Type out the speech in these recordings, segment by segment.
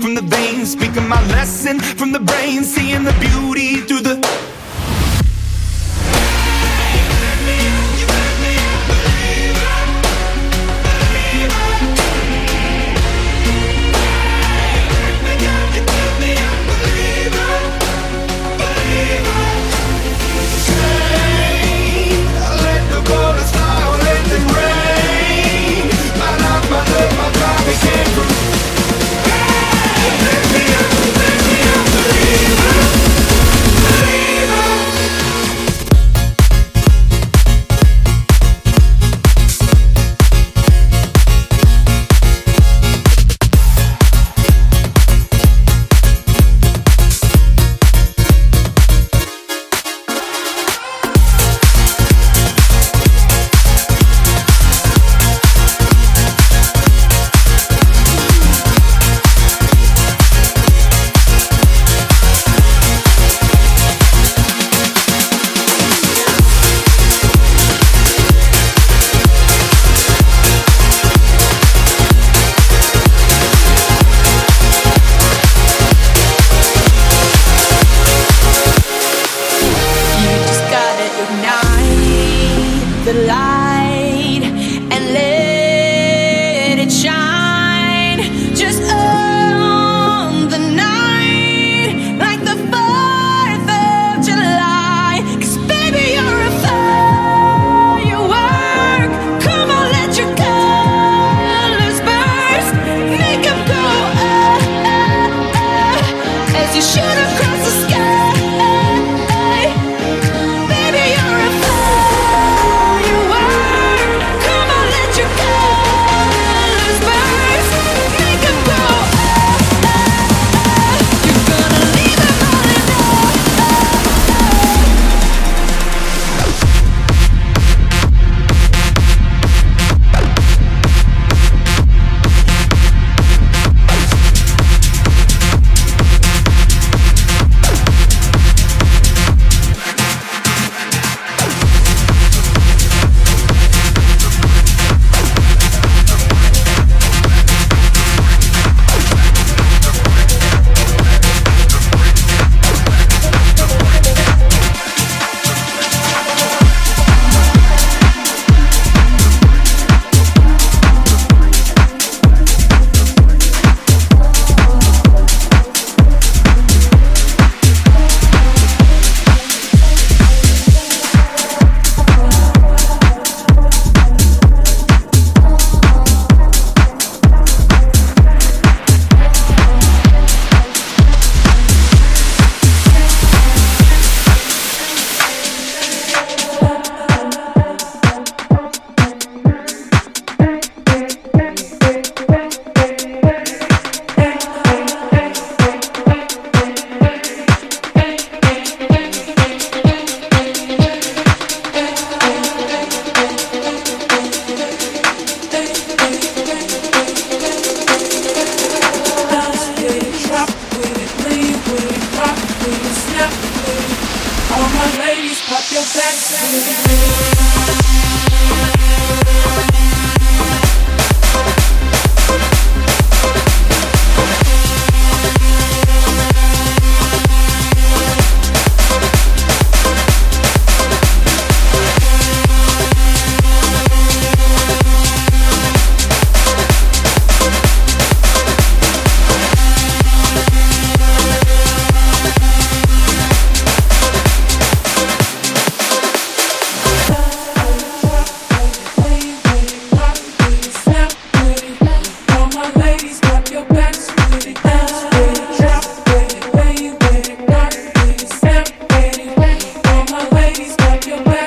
from the veins, speaking my lesson from the brain, seeing the beauty through the I just wanna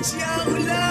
叫了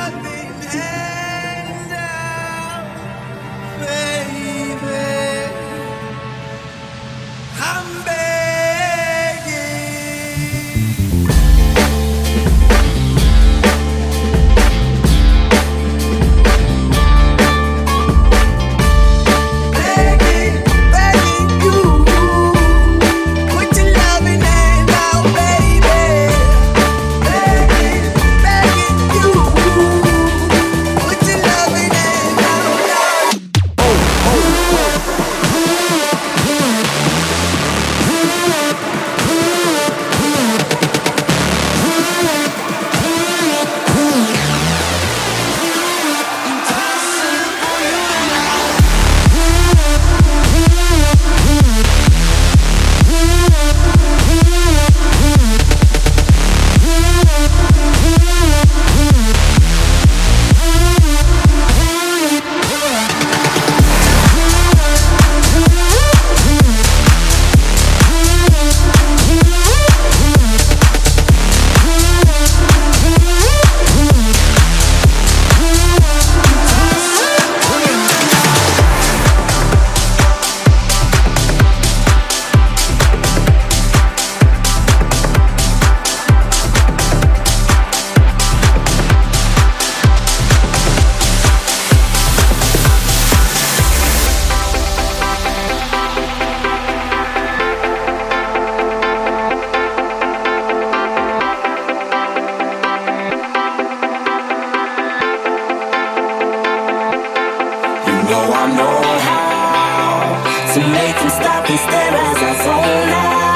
know I know how to make them stop and stare as I fall out.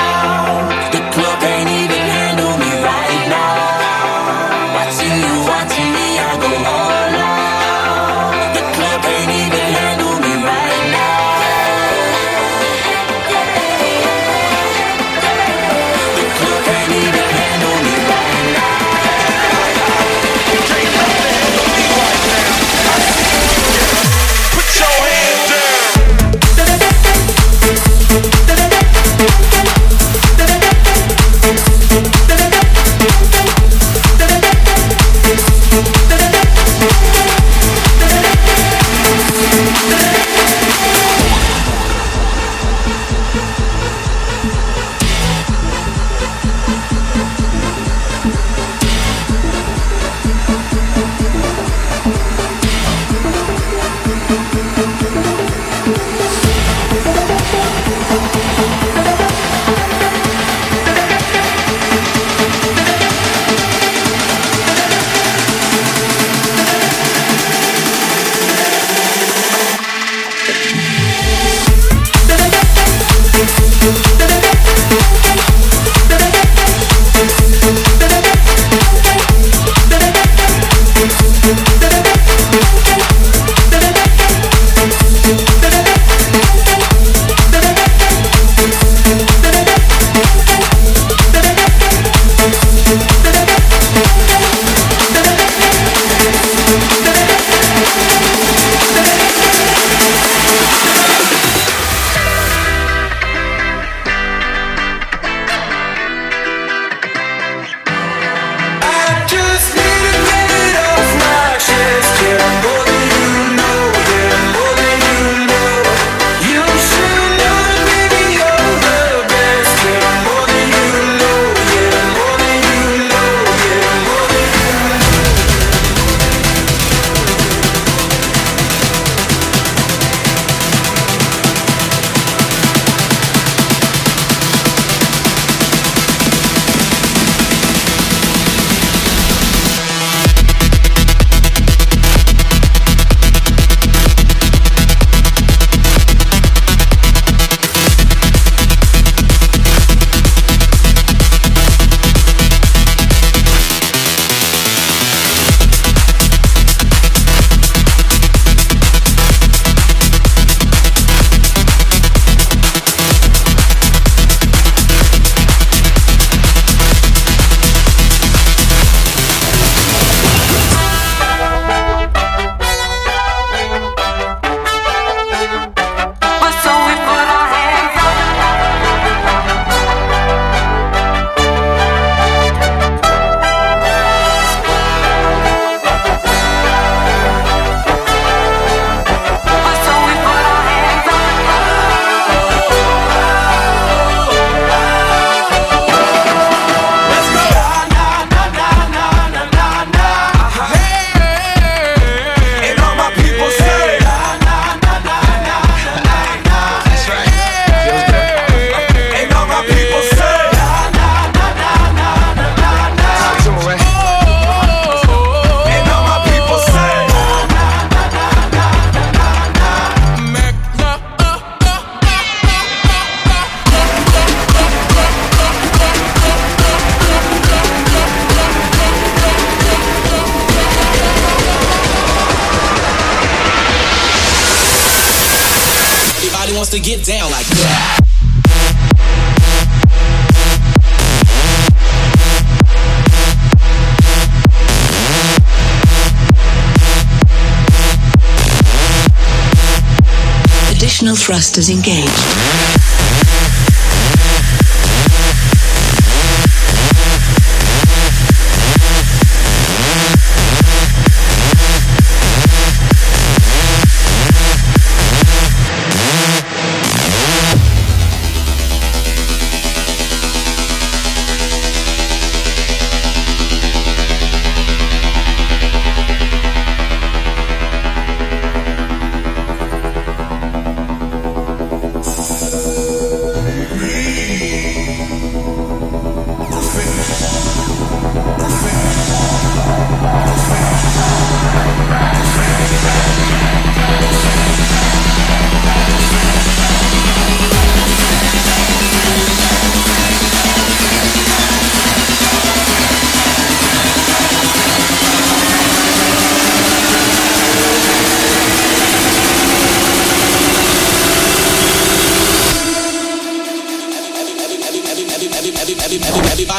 Thrusters engaged.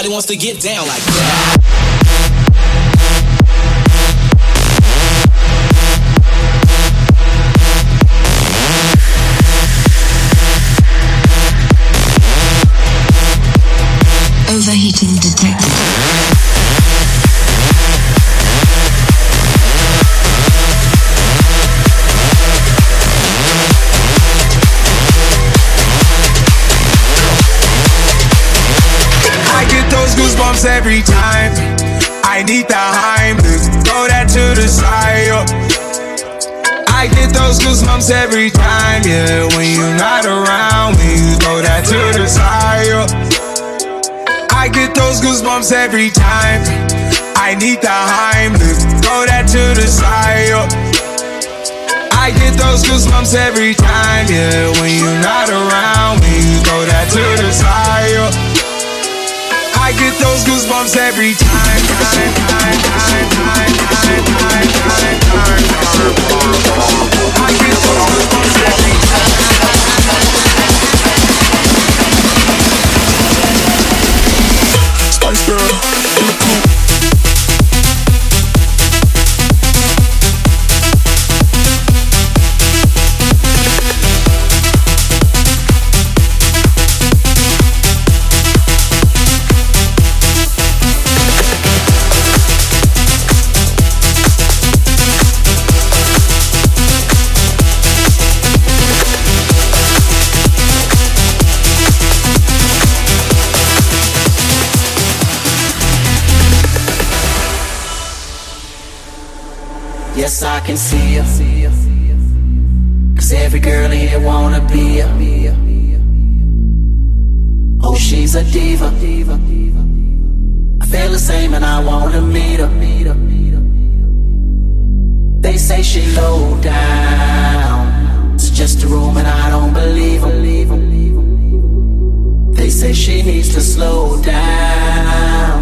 Everybody wants to get down like that. Those every time. I need the Heimlich, throw that to the side. yo. I get those goosebumps every time, yeah. When you're not around, when you throw that to the side. yo. I get those goosebumps every time. I need the Heimlich, throw that to the side. yo. I get those goosebumps every time, yeah. When you're not around, when you throw that to the side. I get those goosebumps every time, time. I get those goosebumps every time. Can see ya. Cause every girl here wanna be ya. Oh, she's a diva. I feel the same and I wanna meet her. They say she low down. It's just a room and I don't believe 'em. They say she needs to slow down.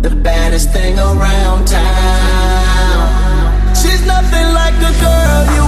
The baddest thing around town nothing like a girl. You